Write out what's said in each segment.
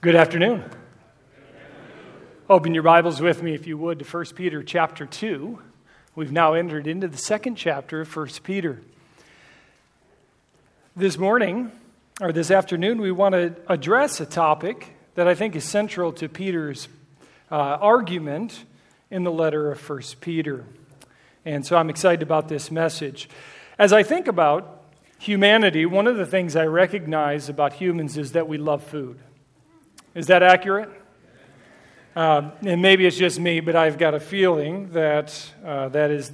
Good afternoon. Open your Bibles with me, if you would, to 1 Peter chapter 2. We've now entered into the second chapter of 1 Peter. This morning, or this afternoon, we want to address a topic that I think is central to Peter's uh, argument in the letter of 1 Peter. And so I'm excited about this message. As I think about humanity, one of the things I recognize about humans is that we love food. Is that accurate? Um, and maybe it's just me, but I've got a feeling that uh, that is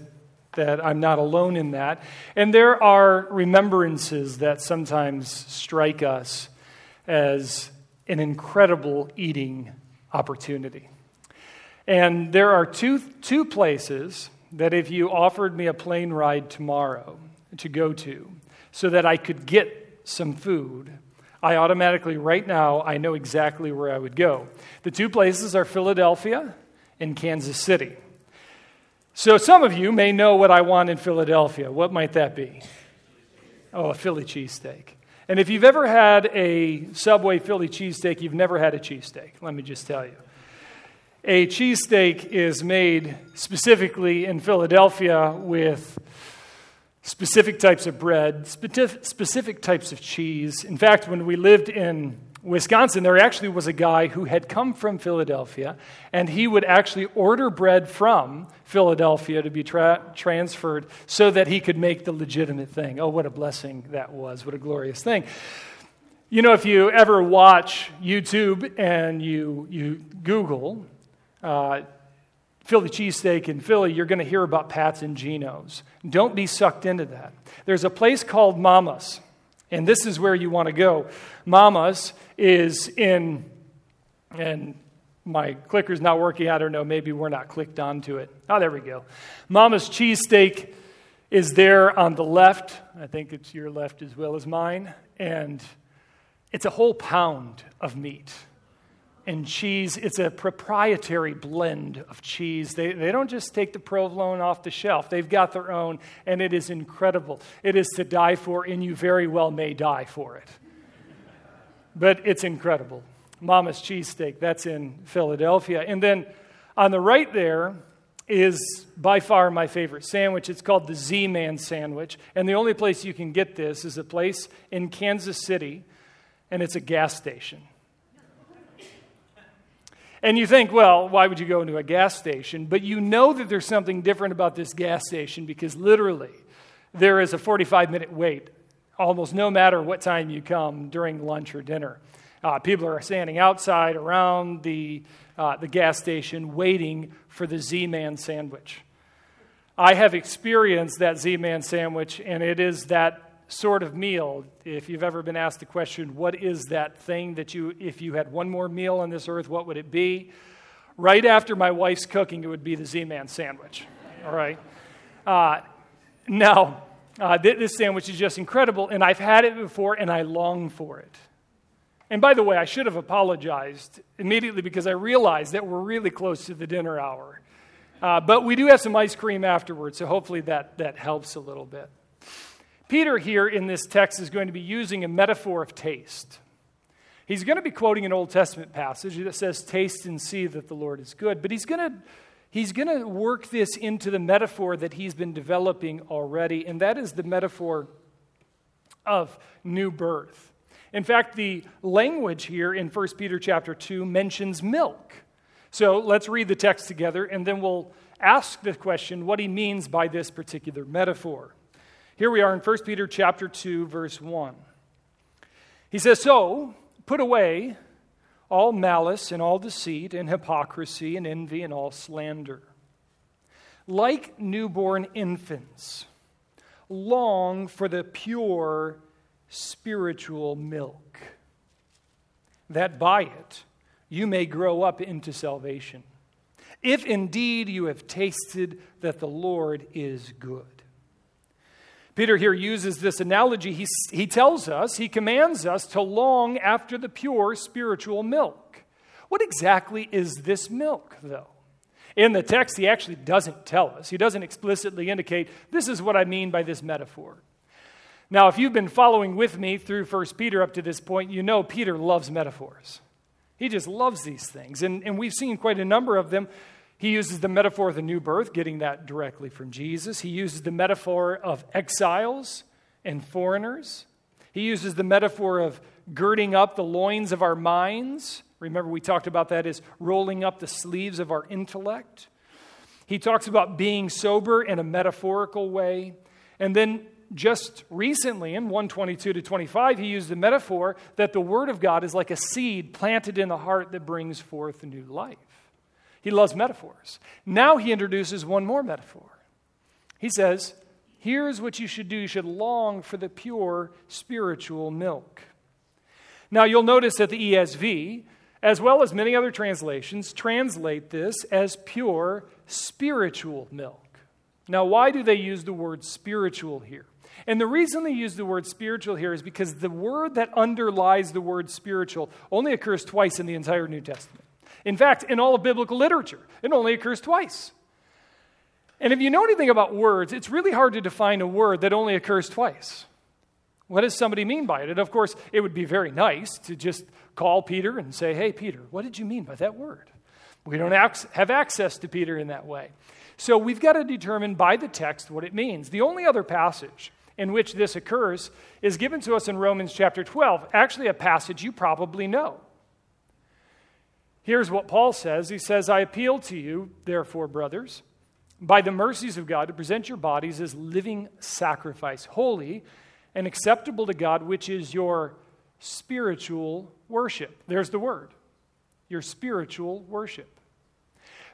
that I'm not alone in that. And there are remembrances that sometimes strike us as an incredible eating opportunity. And there are two, two places that if you offered me a plane ride tomorrow to go to so that I could get some food, I automatically, right now, I know exactly where I would go. The two places are Philadelphia and Kansas City. So some of you may know what I want in Philadelphia. What might that be? Oh, a Philly cheesesteak. And if you've ever had a Subway Philly cheesesteak, you've never had a cheesesteak. Let me just tell you. A cheesesteak is made specifically in Philadelphia with specific types of bread, specific types of cheese. In fact, when we lived in Wisconsin, there actually was a guy who had come from Philadelphia, and he would actually order bread from Philadelphia to be tra- transferred so that he could make the legitimate thing. Oh, what a blessing that was! What a glorious thing. You know, if you ever watch YouTube and you, you Google uh, Philly cheesesteak in Philly, you're going to hear about Pat's and Geno's. Don't be sucked into that. There's a place called Mama's, and this is where you want to go. Mama's is in, and my clicker's not working. I don't know. Maybe we're not clicked onto it. Oh, there we go. Mama's cheesesteak is there on the left. I think it's your left as well as mine. And it's a whole pound of meat and cheese. It's a proprietary blend of cheese. They, they don't just take the provolone off the shelf, they've got their own, and it is incredible. It is to die for, and you very well may die for it. But it's incredible. Mama's cheesesteak, that's in Philadelphia. And then on the right there is by far my favorite sandwich. It's called the Z Man sandwich. And the only place you can get this is a place in Kansas City, and it's a gas station. And you think, well, why would you go into a gas station? But you know that there's something different about this gas station because literally there is a 45 minute wait almost no matter what time you come during lunch or dinner. Uh, people are standing outside around the, uh, the gas station waiting for the Z Man sandwich. I have experienced that Z Man sandwich, and it is that sort of meal, if you've ever been asked the question, what is that thing that you, if you had one more meal on this earth, what would it be? Right after my wife's cooking, it would be the Z Man sandwich. All right? Uh, now, uh, this sandwich is just incredible, and I've had it before, and I long for it. And by the way, I should have apologized immediately because I realized that we're really close to the dinner hour. Uh, but we do have some ice cream afterwards, so hopefully that, that helps a little bit. Peter, here in this text, is going to be using a metaphor of taste. He's going to be quoting an Old Testament passage that says, Taste and see that the Lord is good. But he's going to He's going to work this into the metaphor that he's been developing already, and that is the metaphor of new birth. In fact, the language here in 1 Peter chapter 2 mentions milk. So let's read the text together, and then we'll ask the question what he means by this particular metaphor. Here we are in 1 Peter chapter 2 verse 1. He says, "So, put away all malice and all deceit and hypocrisy and envy and all slander. Like newborn infants, long for the pure spiritual milk, that by it you may grow up into salvation, if indeed you have tasted that the Lord is good. Peter here uses this analogy. He, he tells us, he commands us to long after the pure spiritual milk. What exactly is this milk, though? In the text, he actually doesn't tell us. He doesn't explicitly indicate, this is what I mean by this metaphor. Now, if you've been following with me through 1 Peter up to this point, you know Peter loves metaphors. He just loves these things. And, and we've seen quite a number of them. He uses the metaphor of the new birth, getting that directly from Jesus. He uses the metaphor of exiles and foreigners. He uses the metaphor of girding up the loins of our minds. Remember, we talked about that as rolling up the sleeves of our intellect. He talks about being sober in a metaphorical way. And then just recently in 122 to 25, he used the metaphor that the Word of God is like a seed planted in the heart that brings forth new life. He loves metaphors. Now he introduces one more metaphor. He says, Here's what you should do you should long for the pure spiritual milk. Now you'll notice that the ESV, as well as many other translations, translate this as pure spiritual milk. Now, why do they use the word spiritual here? And the reason they use the word spiritual here is because the word that underlies the word spiritual only occurs twice in the entire New Testament. In fact, in all of biblical literature, it only occurs twice. And if you know anything about words, it's really hard to define a word that only occurs twice. What does somebody mean by it? And of course, it would be very nice to just call Peter and say, Hey, Peter, what did you mean by that word? We don't have access to Peter in that way. So we've got to determine by the text what it means. The only other passage in which this occurs is given to us in Romans chapter 12, actually, a passage you probably know. Here's what Paul says He says, I appeal to you, therefore, brothers, by the mercies of God, to present your bodies as living sacrifice, holy and acceptable to God, which is your spiritual worship. There's the word your spiritual worship.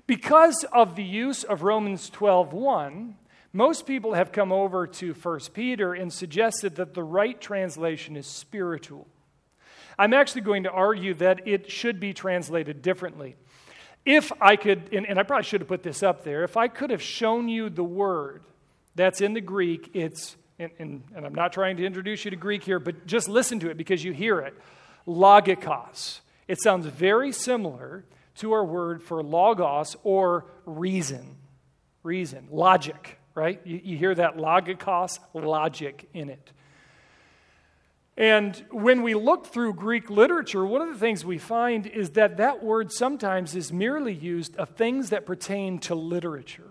Because of the use of Romans 12:1, most people have come over to 1 Peter and suggested that the right translation is spiritual. I'm actually going to argue that it should be translated differently. If I could, and, and, I probably should have put this up there, if I could have shown you the word that's in the Greek, it's, and, and, and I'm not trying to introduce you to Greek here, but just listen to it because you hear it logikos. It sounds very similar to our word for logos or reason. Reason, logic right? You, you hear that logikos, logic in it. And when we look through Greek literature, one of the things we find is that that word sometimes is merely used of things that pertain to literature,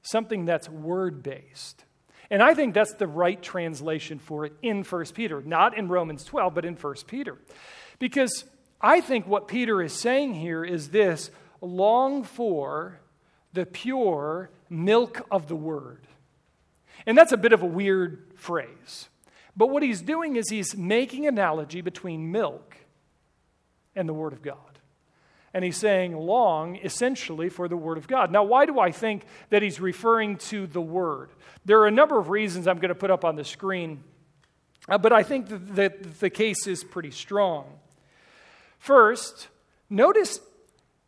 something that's word based. And I think that's the right translation for it in 1 Peter, not in Romans 12, but in 1 Peter. Because I think what Peter is saying here is this long for the pure milk of the word. And that's a bit of a weird phrase. But what he's doing is he's making analogy between milk and the word of God. And he's saying long, essentially, for the Word of God. Now, why do I think that he's referring to the Word? There are a number of reasons I'm going to put up on the screen, uh, but I think that, that the case is pretty strong. First, notice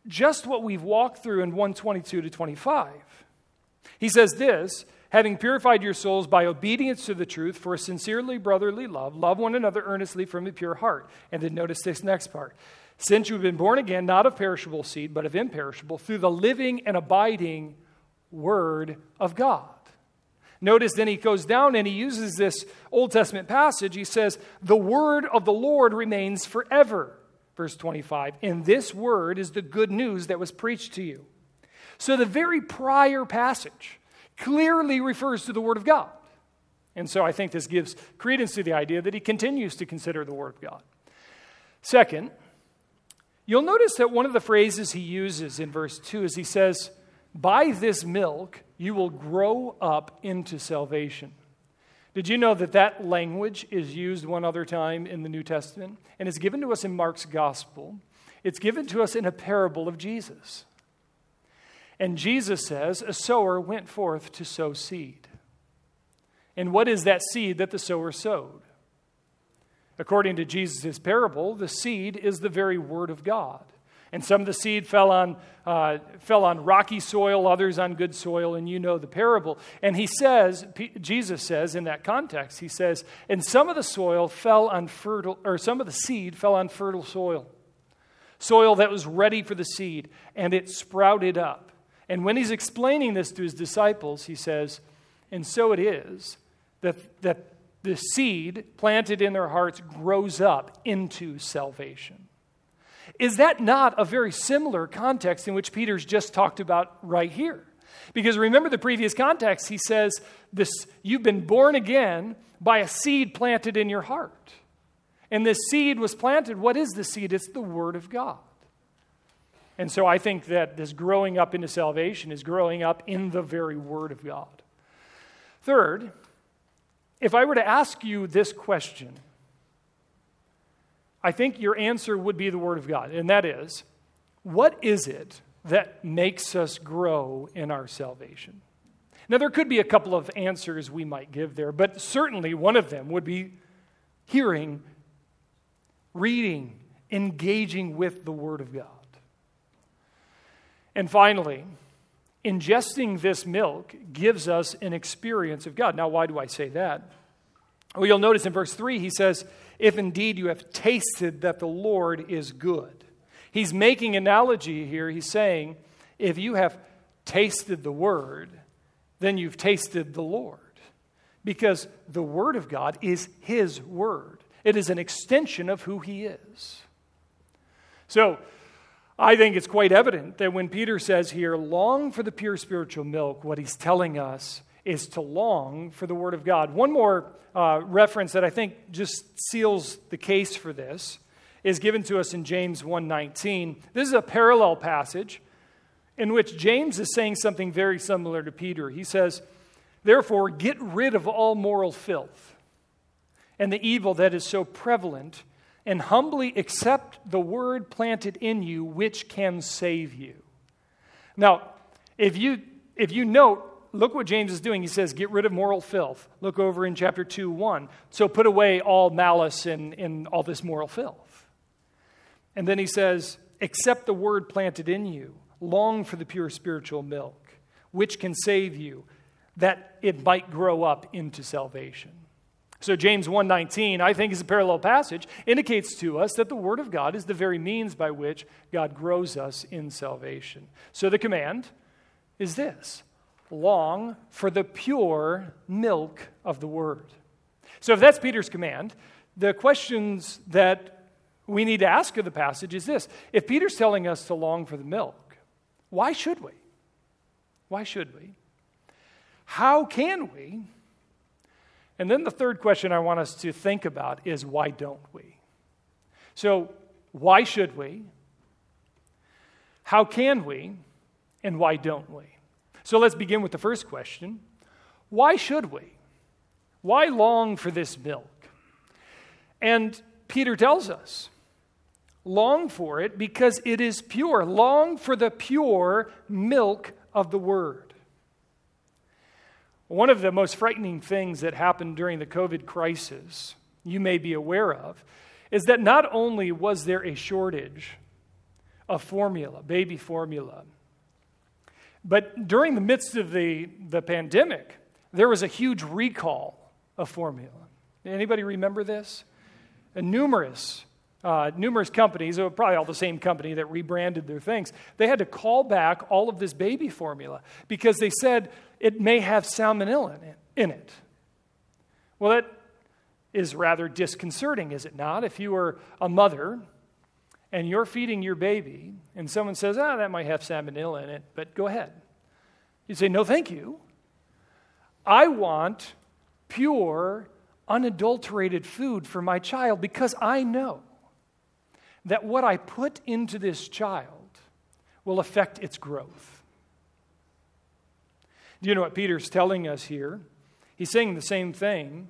just what we've walked through in 122 to 25. He says this having purified your souls by obedience to the truth for a sincerely brotherly love, love one another earnestly from a pure heart. And then notice this next part. Since you've been born again, not of perishable seed, but of imperishable, through the living and abiding Word of God. Notice then he goes down and he uses this Old Testament passage. He says, The Word of the Lord remains forever. Verse 25. And this Word is the good news that was preached to you. So the very prior passage clearly refers to the Word of God. And so I think this gives credence to the idea that he continues to consider the Word of God. Second, you'll notice that one of the phrases he uses in verse 2 is he says, By this milk you will grow up into salvation. Did you know that that language is used one other time in the New Testament? And it's given to us in Mark's gospel. It's given to us in a parable of Jesus. And Jesus says, A sower went forth to sow seed. And what is that seed that the sower sowed? According to Jesus' parable, the seed is the very word of God. And some of the seed fell on, uh, fell on rocky soil, others on good soil, and you know the parable. And he says, P- Jesus says in that context, he says, and some of the soil fell on fertile, or some of the seed fell on fertile soil, soil that was ready for the seed, and it sprouted up. And when he's explaining this to his disciples, he says, And so it is that, that the seed planted in their hearts grows up into salvation. Is that not a very similar context in which Peter's just talked about right here? Because remember the previous context, he says, this, You've been born again by a seed planted in your heart. And this seed was planted. What is the seed? It's the Word of God. And so I think that this growing up into salvation is growing up in the very Word of God. Third, if I were to ask you this question, I think your answer would be the Word of God, and that is what is it that makes us grow in our salvation? Now, there could be a couple of answers we might give there, but certainly one of them would be hearing, reading, engaging with the Word of God. And finally, ingesting this milk gives us an experience of God. Now, why do I say that? Well, you'll notice in verse 3, he says, If indeed you have tasted that the Lord is good. He's making analogy here. He's saying, If you have tasted the word, then you've tasted the Lord. Because the word of God is his word, it is an extension of who he is. So, I think it's quite evident that when Peter says here, long for the pure spiritual milk, what he's telling us is to long for the Word of God. One more uh, reference that I think just seals the case for this is given to us in James 1:19. This is a parallel passage in which James is saying something very similar to Peter. He says, "Therefore, get rid of all moral filth and the evil that is so prevalent, and humbly accept the word planted in you which can save you." Now, if you if you note look what James is doing. He says, Get rid of moral filth. Look over in chapter 2, 1. So put away all malice and, and all this moral filth. And then he says, Accept the word planted in you. Long for the pure spiritual milk, which can save you, that it might grow up into salvation. So James 1:19, I think is a parallel passage, indicates to us that the word of God is the very means by which God grows us in salvation. So the command is this: long for the pure milk of the word. So, if that's Peter's command, the questions that we need to ask of the passage is this If Peter's telling us to long for the milk, why should we? Why should we? How can we? And then the third question I want us to think about is why don't we? So, why should we? How can we? And why don't we? So let's begin with the first question Why should we? Why long for this milk? And Peter tells us long for it because it is pure. Long for the pure milk of the word. One of the most frightening things that happened during the COVID crisis, you may be aware of, is that not only was there a shortage of formula, baby formula, but during the midst of the, the pandemic, there was a huge recall of formula. Anybody remember this? And numerous, uh, numerous companies, probably all the same company that rebranded their things, they had to call back all of this baby formula because they said it may have salmonella in it. In it. Well, that is rather disconcerting, is it not? If you were a mother and you're feeding your baby, and someone says, ah, that might have salmonella in it, but go ahead. You say, no, thank you. I want pure, unadulterated food for my child because I know that what I put into this child will affect its growth. Do you know what Peter's telling us here? He's saying the same thing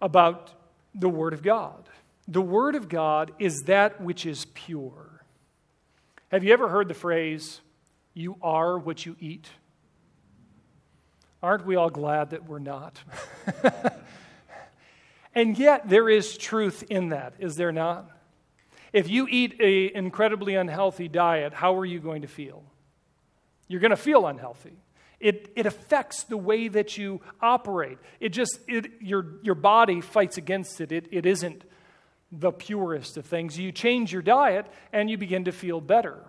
about the Word of God. The Word of God is that which is pure. Have you ever heard the phrase, you are what you eat? Aren't we all glad that we're not? and yet, there is truth in that, is there not? If you eat an incredibly unhealthy diet, how are you going to feel? You're going to feel unhealthy. It, it affects the way that you operate. It just, it, your, your body fights against it. it. It isn't the purest of things. You change your diet and you begin to feel better.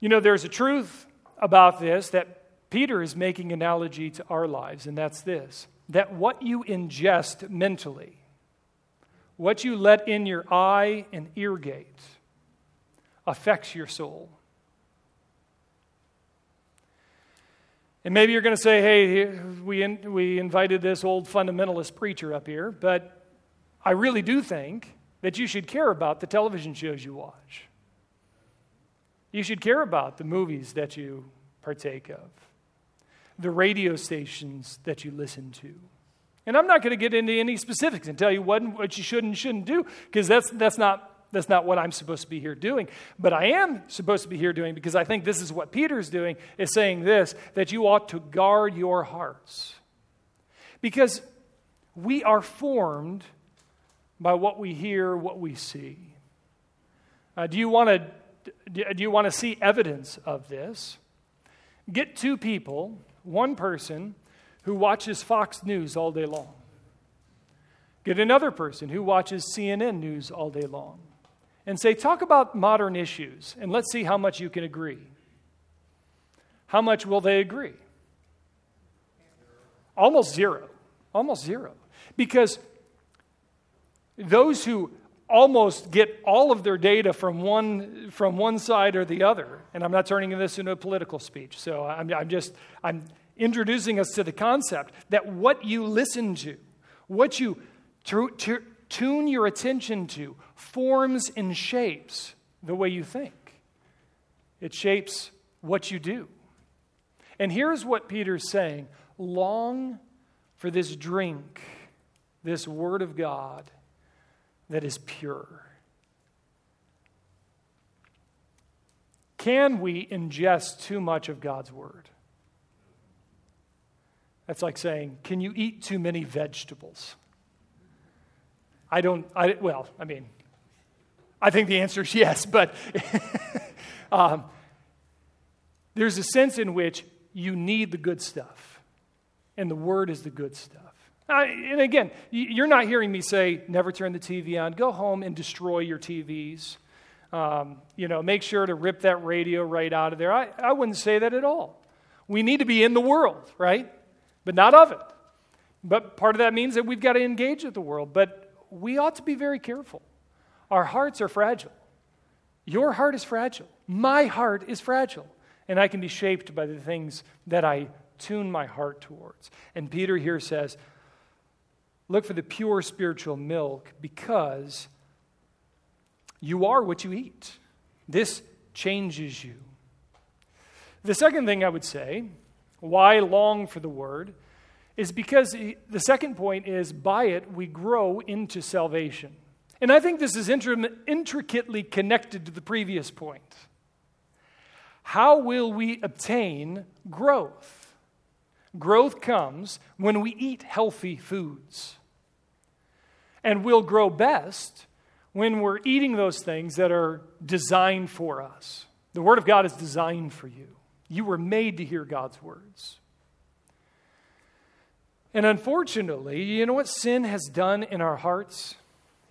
You know, there's a truth about this that Peter is making analogy to our lives, and that's this that what you ingest mentally what you let in your eye and ear gate affects your soul. And maybe you're going to say, hey, we, in, we invited this old fundamentalist preacher up here, but I really do think that you should care about the television shows you watch. You should care about the movies that you partake of, the radio stations that you listen to. And I'm not going to get into any specifics and tell you what, what you should and shouldn't do, because that's, that's, not, that's not what I'm supposed to be here doing. But I am supposed to be here doing, because I think this is what Peter's doing, is saying this that you ought to guard your hearts. Because we are formed by what we hear, what we see. Uh, do you want to do you want to see evidence of this? Get two people, one person who watches Fox News all day long. Get another person who watches CNN News all day long and say, Talk about modern issues and let's see how much you can agree. How much will they agree? Almost zero. Almost zero. Because those who almost get all of their data from one, from one side or the other, and I'm not turning this into a political speech, so I'm, I'm just, I'm introducing us to the concept that what you listen to, what you tune your attention to, forms and shapes the way you think. It shapes what you do. And here's what Peter's saying long for this drink, this word of God that is pure. Can we ingest too much of God's word? That's like saying, Can you eat too many vegetables? I don't, I, well, I mean, I think the answer is yes, but um, there's a sense in which you need the good stuff, and the Word is the good stuff. and again, you're not hearing me say, never turn the TV on. Go home and destroy your TVs. Um, you know, make sure to rip that radio right out of there. I, I wouldn't say that at all. We need to be in the world, right? But not of it. But part of that means that we've got to engage with the world. But we ought to be very careful. Our hearts are fragile. Your heart is fragile. My heart is fragile. And I can be shaped by the things that I tune my heart towards. And Peter here says, look for the pure spiritual milk because you are what you eat. This changes you. The second thing I would say why long for the word? Is because the second point is by it we grow into salvation. And I think this is intricately connected to the previous point. How will we obtain growth? Growth comes when we eat healthy foods. And we'll grow best when we're eating those things that are designed for us. The Word of God is designed for you. You were made to hear God's words. And unfortunately, you know what sin has done in our hearts?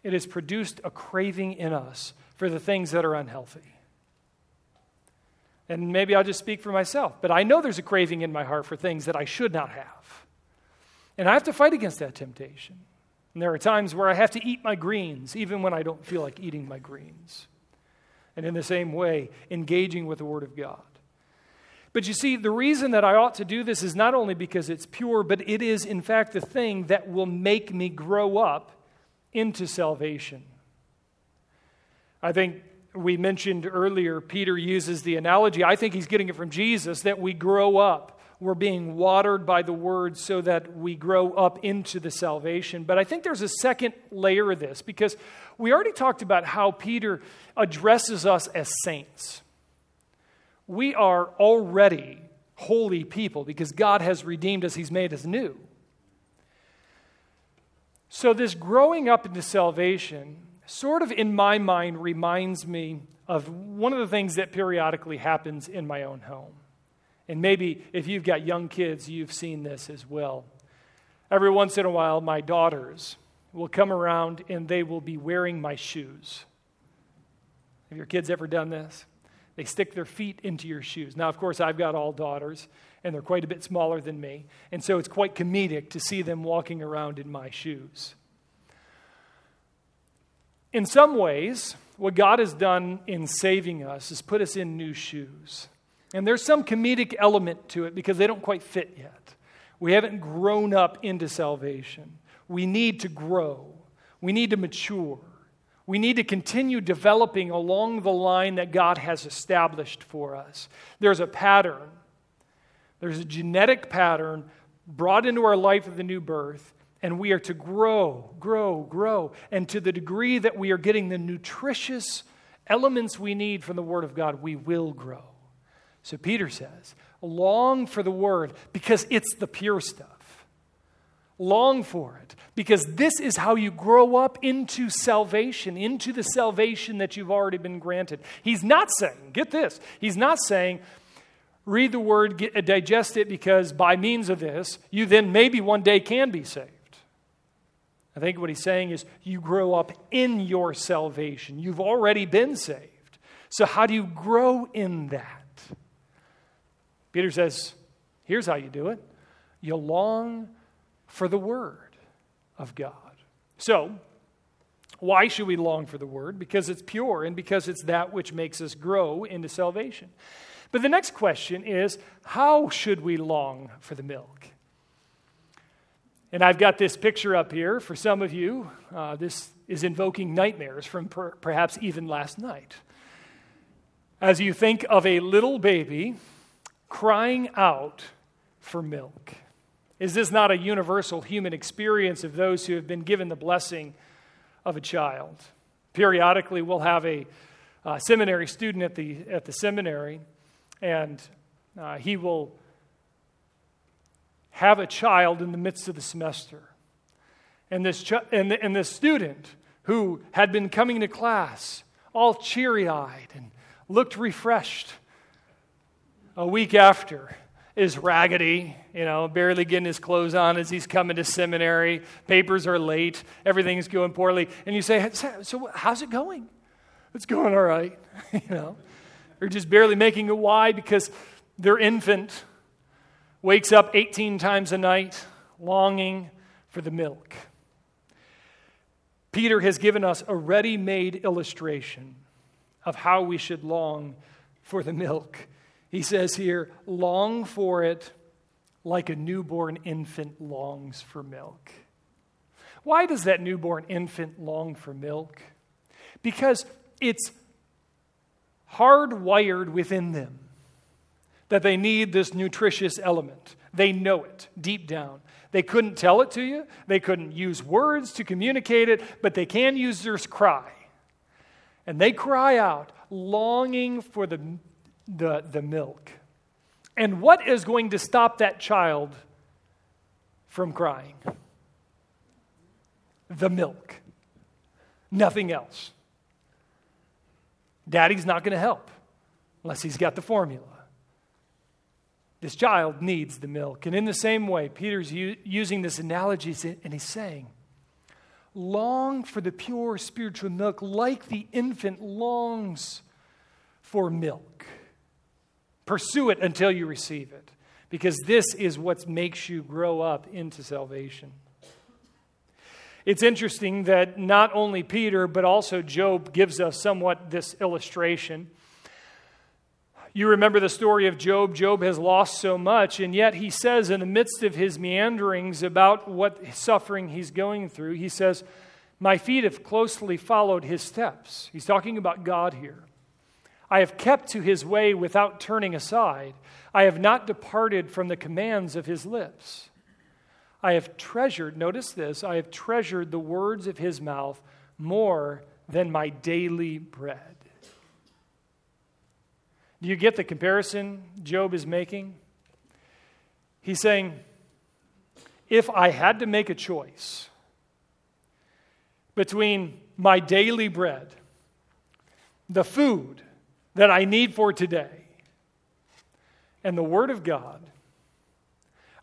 It has produced a craving in us for the things that are unhealthy. And maybe I'll just speak for myself, but I know there's a craving in my heart for things that I should not have. And I have to fight against that temptation. And there are times where I have to eat my greens, even when I don't feel like eating my greens. And in the same way, engaging with the Word of God. But you see, the reason that I ought to do this is not only because it's pure, but it is, in fact, the thing that will make me grow up into salvation. I think we mentioned earlier, Peter uses the analogy, I think he's getting it from Jesus, that we grow up. We're being watered by the word so that we grow up into the salvation. But I think there's a second layer of this because we already talked about how Peter addresses us as saints we are already holy people because God has redeemed us, He's made us new. So, this growing up into salvation, sort of in my mind, reminds me of one of the things that periodically happens in my own home. And maybe if you've got young kids, you've seen this as well. Every once in a while, my daughters will come around and they will be wearing my shoes. Have your kids ever done this? They stick their feet into your shoes. Now, of course, I've got all daughters, and they're quite a bit smaller than me. And so it's quite comedic to see them walking around in my shoes. In some ways, what God has done in saving us is put us in new shoes. And there's some comedic element to it because they don't quite fit yet. We haven't grown up into salvation. We need to grow, we need to mature. We need to continue developing along the line that God has established for us. There's a pattern, there's a genetic pattern brought into our life of the new birth, and we are to grow, grow, grow. And to the degree that we are getting the nutritious elements we need from the Word of God, we will grow. So Peter says, long for the Word because it's the pure stuff. Long for it because this is how you grow up into salvation, into the salvation that you've already been granted. He's not saying, get this, he's not saying, read the word, get, uh, digest it, because by means of this, you then maybe one day can be saved. I think what he's saying is, you grow up in your salvation. You've already been saved. So, how do you grow in that? Peter says, here's how you do it you long for the Word of God. So, why should we long for the Word? Because it's pure and because it's that which makes us grow into salvation. But the next question is how should we long for the milk? And I've got this picture up here for some of you. Uh, this is invoking nightmares from per- perhaps even last night. As you think of a little baby crying out for milk. Is this not a universal human experience of those who have been given the blessing of a child? Periodically, we'll have a uh, seminary student at the, at the seminary, and uh, he will have a child in the midst of the semester. And this, ch- and, the, and this student who had been coming to class all cheery eyed and looked refreshed a week after is raggedy, you know, barely getting his clothes on as he's coming to seminary. Papers are late. Everything's going poorly. And you say, So, how's it going? It's going all right, you know. They're just barely making it. Why? Because their infant wakes up 18 times a night longing for the milk. Peter has given us a ready made illustration of how we should long for the milk he says here, long for it like a newborn infant longs for milk. Why does that newborn infant long for milk? Because it's hardwired within them that they need this nutritious element. They know it deep down. They couldn't tell it to you, they couldn't use words to communicate it, but they can use their cry. And they cry out, longing for the the, the milk. And what is going to stop that child from crying? The milk. Nothing else. Daddy's not going to help unless he's got the formula. This child needs the milk. And in the same way, Peter's u- using this analogy and he's saying, Long for the pure spiritual milk, like the infant longs for milk. Pursue it until you receive it, because this is what makes you grow up into salvation. It's interesting that not only Peter, but also Job gives us somewhat this illustration. You remember the story of Job. Job has lost so much, and yet he says, in the midst of his meanderings about what suffering he's going through, he says, My feet have closely followed his steps. He's talking about God here. I have kept to his way without turning aside. I have not departed from the commands of his lips. I have treasured, notice this, I have treasured the words of his mouth more than my daily bread. Do you get the comparison Job is making? He's saying, if I had to make a choice between my daily bread, the food that I need for today and the Word of God,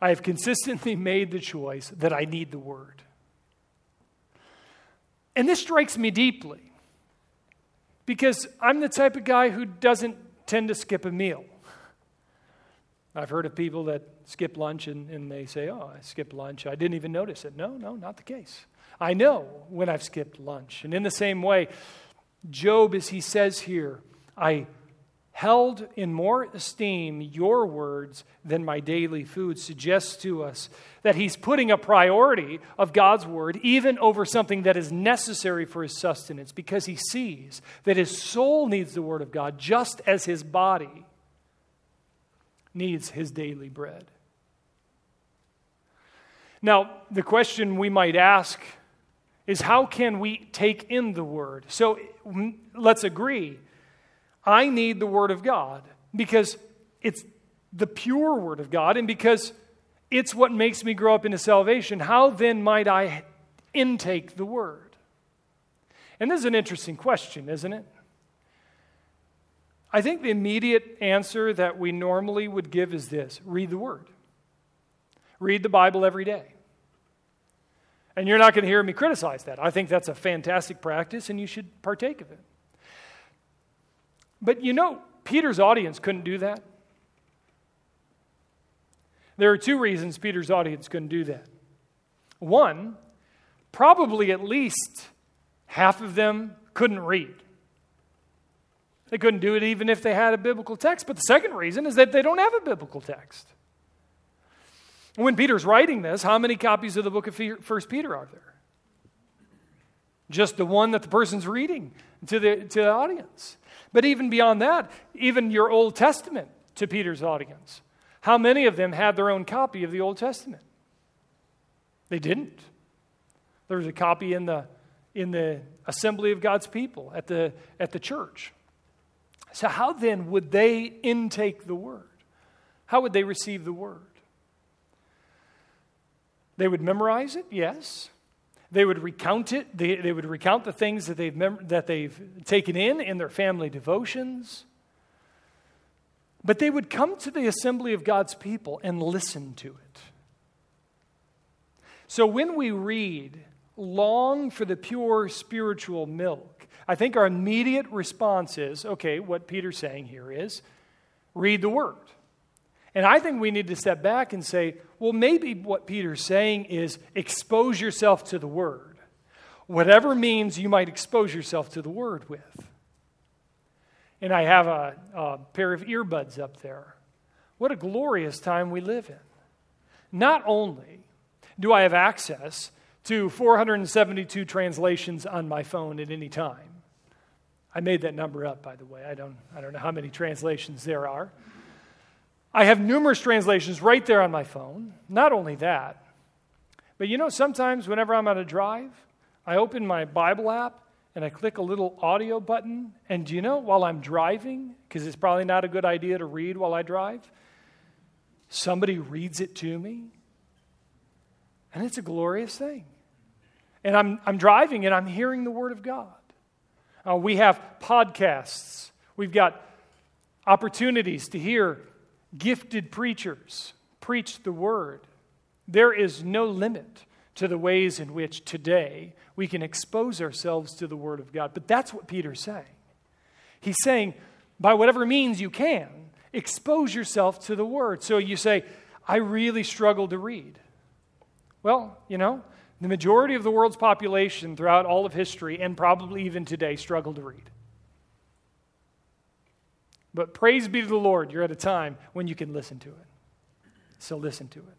I have consistently made the choice that I need the Word. And this strikes me deeply because I'm the type of guy who doesn't tend to skip a meal. I've heard of people that skip lunch and, and they say, Oh, I skipped lunch. I didn't even notice it. No, no, not the case. I know when I've skipped lunch. And in the same way, Job, as he says here, I held in more esteem your words than my daily food suggests to us that he's putting a priority of God's word even over something that is necessary for his sustenance because he sees that his soul needs the word of God just as his body needs his daily bread. Now, the question we might ask is how can we take in the word? So let's agree. I need the word of God because it's the pure word of God and because it's what makes me grow up into salvation. How then might I intake the word? And this is an interesting question, isn't it? I think the immediate answer that we normally would give is this read the word. Read the Bible every day. And you're not going to hear me criticize that. I think that's a fantastic practice and you should partake of it. But you know, Peter's audience couldn't do that. There are two reasons Peter's audience couldn't do that. One, probably at least half of them couldn't read. They couldn't do it even if they had a biblical text. But the second reason is that they don't have a biblical text. When Peter's writing this, how many copies of the book of First Peter are there? Just the one that the person's reading to the, to the audience. But even beyond that, even your Old Testament to Peter's audience. How many of them had their own copy of the Old Testament? They didn't. There was a copy in the, in the assembly of God's people at the, at the church. So, how then would they intake the word? How would they receive the word? They would memorize it, yes. They would recount it. They, they would recount the things that they've, mem- that they've taken in in their family devotions. But they would come to the assembly of God's people and listen to it. So when we read, long for the pure spiritual milk, I think our immediate response is okay, what Peter's saying here is read the word. And I think we need to step back and say, well, maybe what Peter's saying is expose yourself to the Word. Whatever means you might expose yourself to the Word with. And I have a, a pair of earbuds up there. What a glorious time we live in. Not only do I have access to 472 translations on my phone at any time, I made that number up, by the way. I don't, I don't know how many translations there are. I have numerous translations right there on my phone. Not only that, but you know, sometimes whenever I'm on a drive, I open my Bible app and I click a little audio button. And do you know, while I'm driving, because it's probably not a good idea to read while I drive, somebody reads it to me. And it's a glorious thing. And I'm, I'm driving and I'm hearing the Word of God. Uh, we have podcasts, we've got opportunities to hear gifted preachers preach the word. There is no limit to the ways in which today we can expose ourselves to the word of God. But that's what Peter's saying. He's saying, by whatever means you can, expose yourself to the word. So you say, I really struggle to read. Well, you know, the majority of the world's population throughout all of history and probably even today struggle to read. But praise be to the Lord, you're at a time when you can listen to it. So listen to it.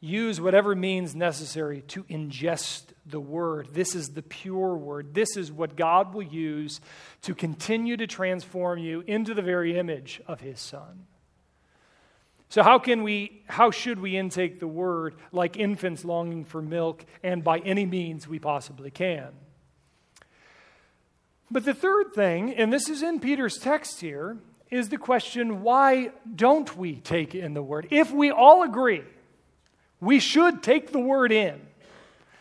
Use whatever means necessary to ingest the word. This is the pure word. This is what God will use to continue to transform you into the very image of his son. So how can we how should we intake the word like infants longing for milk and by any means we possibly can? But the third thing, and this is in Peter's text here, is the question why don't we take in the word? If we all agree we should take the word in,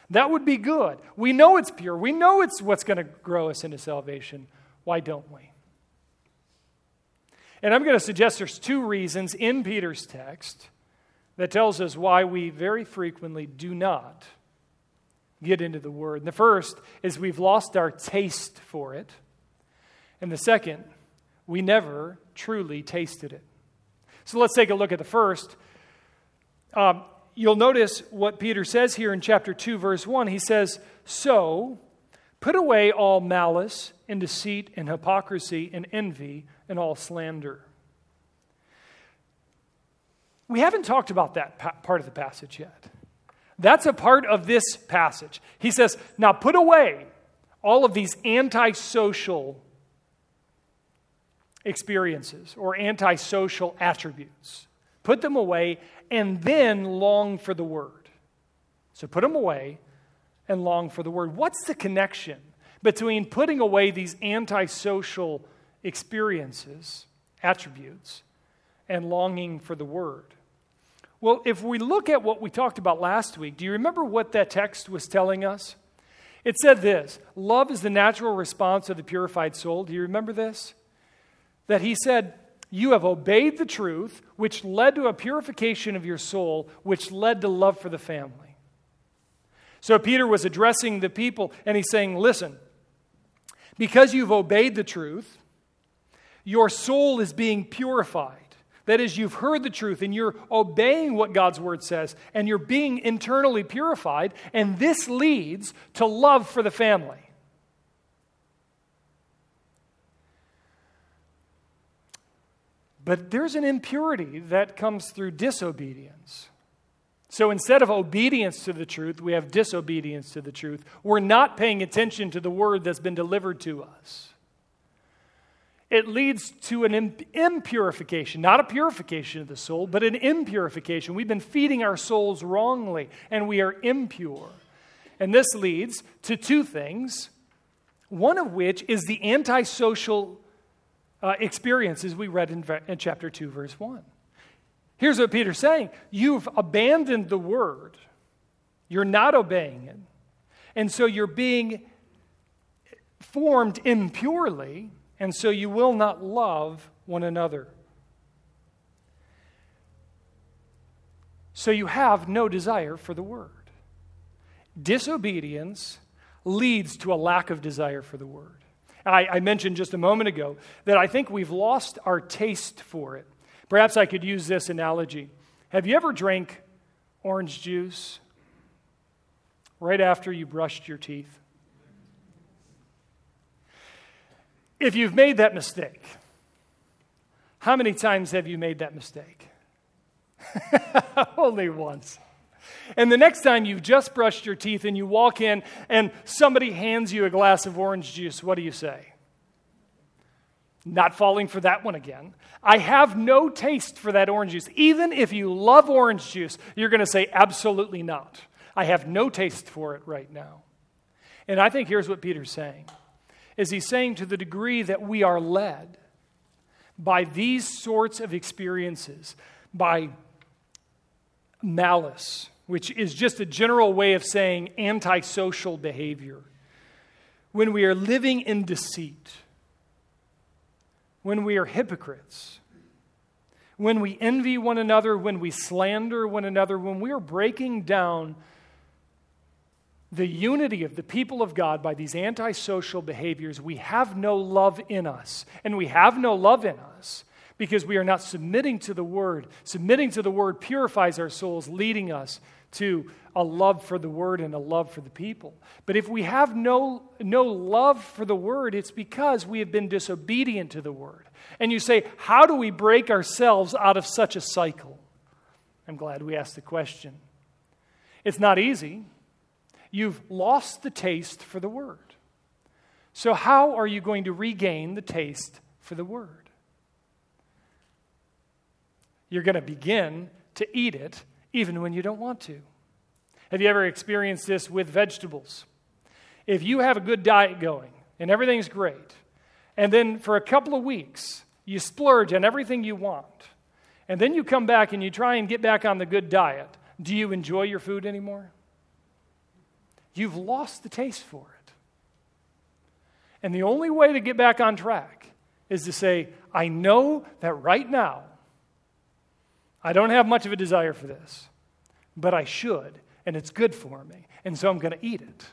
that would be good. We know it's pure, we know it's what's going to grow us into salvation. Why don't we? And I'm going to suggest there's two reasons in Peter's text that tells us why we very frequently do not get into the Word. And the first is we've lost our taste for it. And the second, we never truly tasted it. So let's take a look at the first. Um, you'll notice what Peter says here in chapter 2, verse 1. He says, So put away all malice and deceit and hypocrisy and envy and all slander. We haven't talked about that part of the passage yet. That's a part of this passage. He says, Now put away all of these antisocial experiences or antisocial attributes. Put them away and then long for the word. So put them away and long for the word. What's the connection between putting away these antisocial experiences, attributes, and longing for the word? Well, if we look at what we talked about last week, do you remember what that text was telling us? It said this Love is the natural response of the purified soul. Do you remember this? That he said, You have obeyed the truth, which led to a purification of your soul, which led to love for the family. So Peter was addressing the people, and he's saying, Listen, because you've obeyed the truth, your soul is being purified. That is, you've heard the truth and you're obeying what God's word says, and you're being internally purified, and this leads to love for the family. But there's an impurity that comes through disobedience. So instead of obedience to the truth, we have disobedience to the truth. We're not paying attention to the word that's been delivered to us it leads to an impurification, not a purification of the soul, but an impurification. We've been feeding our souls wrongly, and we are impure. And this leads to two things, one of which is the antisocial uh, experiences we read in, in chapter 2, verse 1. Here's what Peter's saying You've abandoned the word, you're not obeying it. And so you're being formed impurely and so you will not love one another. So you have no desire for the word. Disobedience leads to a lack of desire for the word. I, I, mentioned just a moment ago that I think we've lost our taste for it. Perhaps I could use this analogy. Have you ever drank orange juice right after you brushed your teeth? If you've made that mistake, how many times have you made that mistake? Only once. And the next time you've just brushed your teeth and you walk in and somebody hands you a glass of orange juice, what do you say? Not falling for that one again. I have no taste for that orange juice. Even if you love orange juice, you're going to say, absolutely not. I have no taste for it right now. And I think here's what Peter's saying is he's saying to the degree that we are led by these sorts of experiences, by malice, which is just a general way of saying antisocial behavior, when we are living in deceit, when we are hypocrites, when we envy one another, when we slander one another, when we are breaking down the unity of the people of God by these antisocial behaviors, we have no love in us. And we have no love in us because we are not submitting to the Word. Submitting to the Word purifies our souls, leading us to a love for the Word and a love for the people. But if we have no, no love for the Word, it's because we have been disobedient to the Word. And you say, How do we break ourselves out of such a cycle? I'm glad we asked the question. It's not easy. You've lost the taste for the word. So, how are you going to regain the taste for the word? You're going to begin to eat it even when you don't want to. Have you ever experienced this with vegetables? If you have a good diet going and everything's great, and then for a couple of weeks you splurge on everything you want, and then you come back and you try and get back on the good diet, do you enjoy your food anymore? You've lost the taste for it. And the only way to get back on track is to say, I know that right now I don't have much of a desire for this, but I should, and it's good for me, and so I'm going to eat it.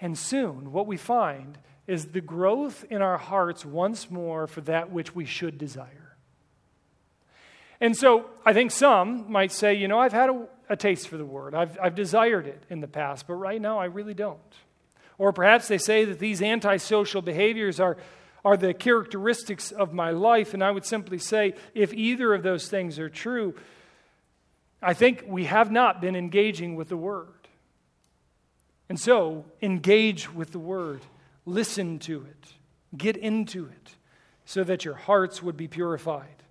And soon, what we find is the growth in our hearts once more for that which we should desire. And so I think some might say, you know, I've had a, a taste for the word. I've, I've desired it in the past, but right now I really don't. Or perhaps they say that these antisocial behaviors are, are the characteristics of my life, and I would simply say if either of those things are true, I think we have not been engaging with the word. And so, engage with the word, listen to it, get into it, so that your hearts would be purified,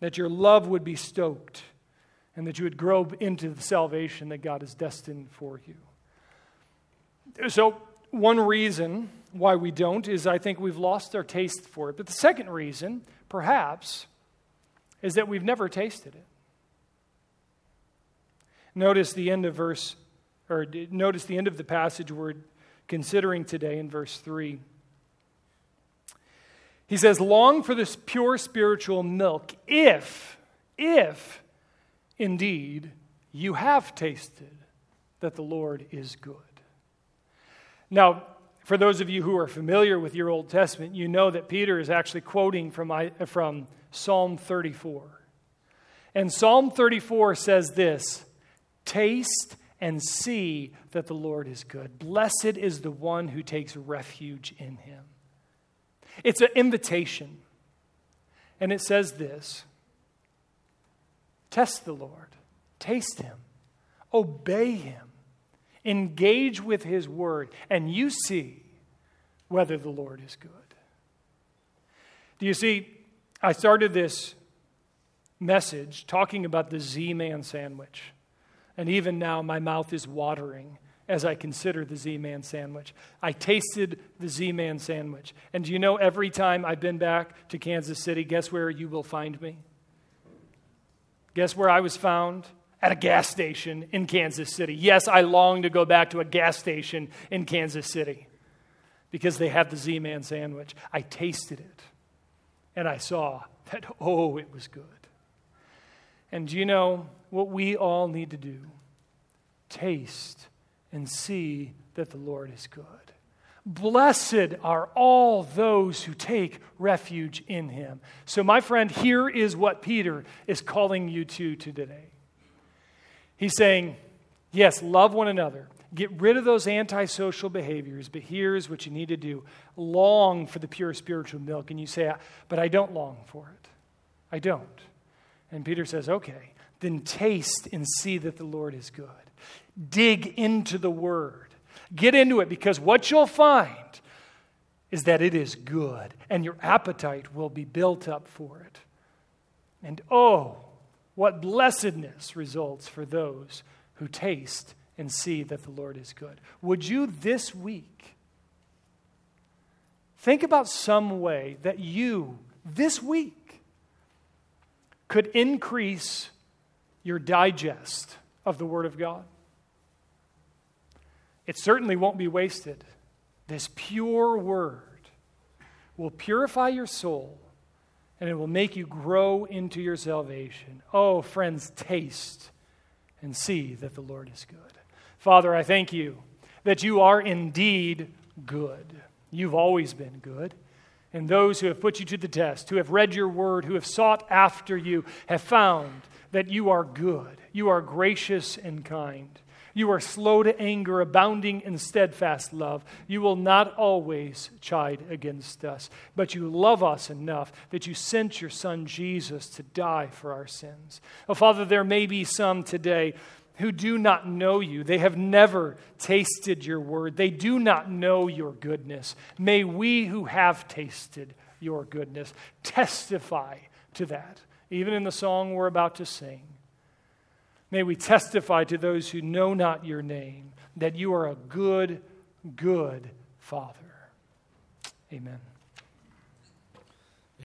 that your love would be stoked and that you would grow into the salvation that God has destined for you. So, one reason why we don't is I think we've lost our taste for it. But the second reason, perhaps, is that we've never tasted it. Notice the end of verse, or notice the end of the passage we're considering today in verse 3. He says, Long for this pure spiritual milk, if, if Indeed, you have tasted that the Lord is good. Now, for those of you who are familiar with your Old Testament, you know that Peter is actually quoting from, from Psalm 34. And Psalm 34 says this Taste and see that the Lord is good. Blessed is the one who takes refuge in him. It's an invitation. And it says this Test the Lord, taste Him, obey Him, engage with His Word, and you see whether the Lord is good. Do you see? I started this message talking about the Z Man sandwich. And even now, my mouth is watering as I consider the Z Man sandwich. I tasted the Z Man sandwich. And do you know, every time I've been back to Kansas City, guess where you will find me? Guess where I was found? At a gas station in Kansas City. Yes, I long to go back to a gas station in Kansas City because they have the Z Man sandwich. I tasted it and I saw that, oh, it was good. And do you know what we all need to do? Taste and see that the Lord is good. Blessed are all those who take refuge in him. So, my friend, here is what Peter is calling you to today. He's saying, yes, love one another. Get rid of those antisocial behaviors, but here's what you need to do long for the pure spiritual milk. And you say, but I don't long for it. I don't. And Peter says, okay, then taste and see that the Lord is good. Dig into the word. Get into it because what you'll find is that it is good and your appetite will be built up for it. And oh, what blessedness results for those who taste and see that the Lord is good. Would you this week think about some way that you this week could increase your digest of the Word of God? It certainly won't be wasted. This pure word will purify your soul and it will make you grow into your salvation. Oh, friends, taste and see that the Lord is good. Father, I thank you that you are indeed good. You've always been good. And those who have put you to the test, who have read your word, who have sought after you, have found that you are good. You are gracious and kind. You are slow to anger, abounding in steadfast love. You will not always chide against us, but you love us enough that you sent your Son Jesus to die for our sins. Oh, Father, there may be some today who do not know you. They have never tasted your word. They do not know your goodness. May we who have tasted your goodness testify to that, even in the song we're about to sing. May we testify to those who know not your name that you are a good, good Father. Amen.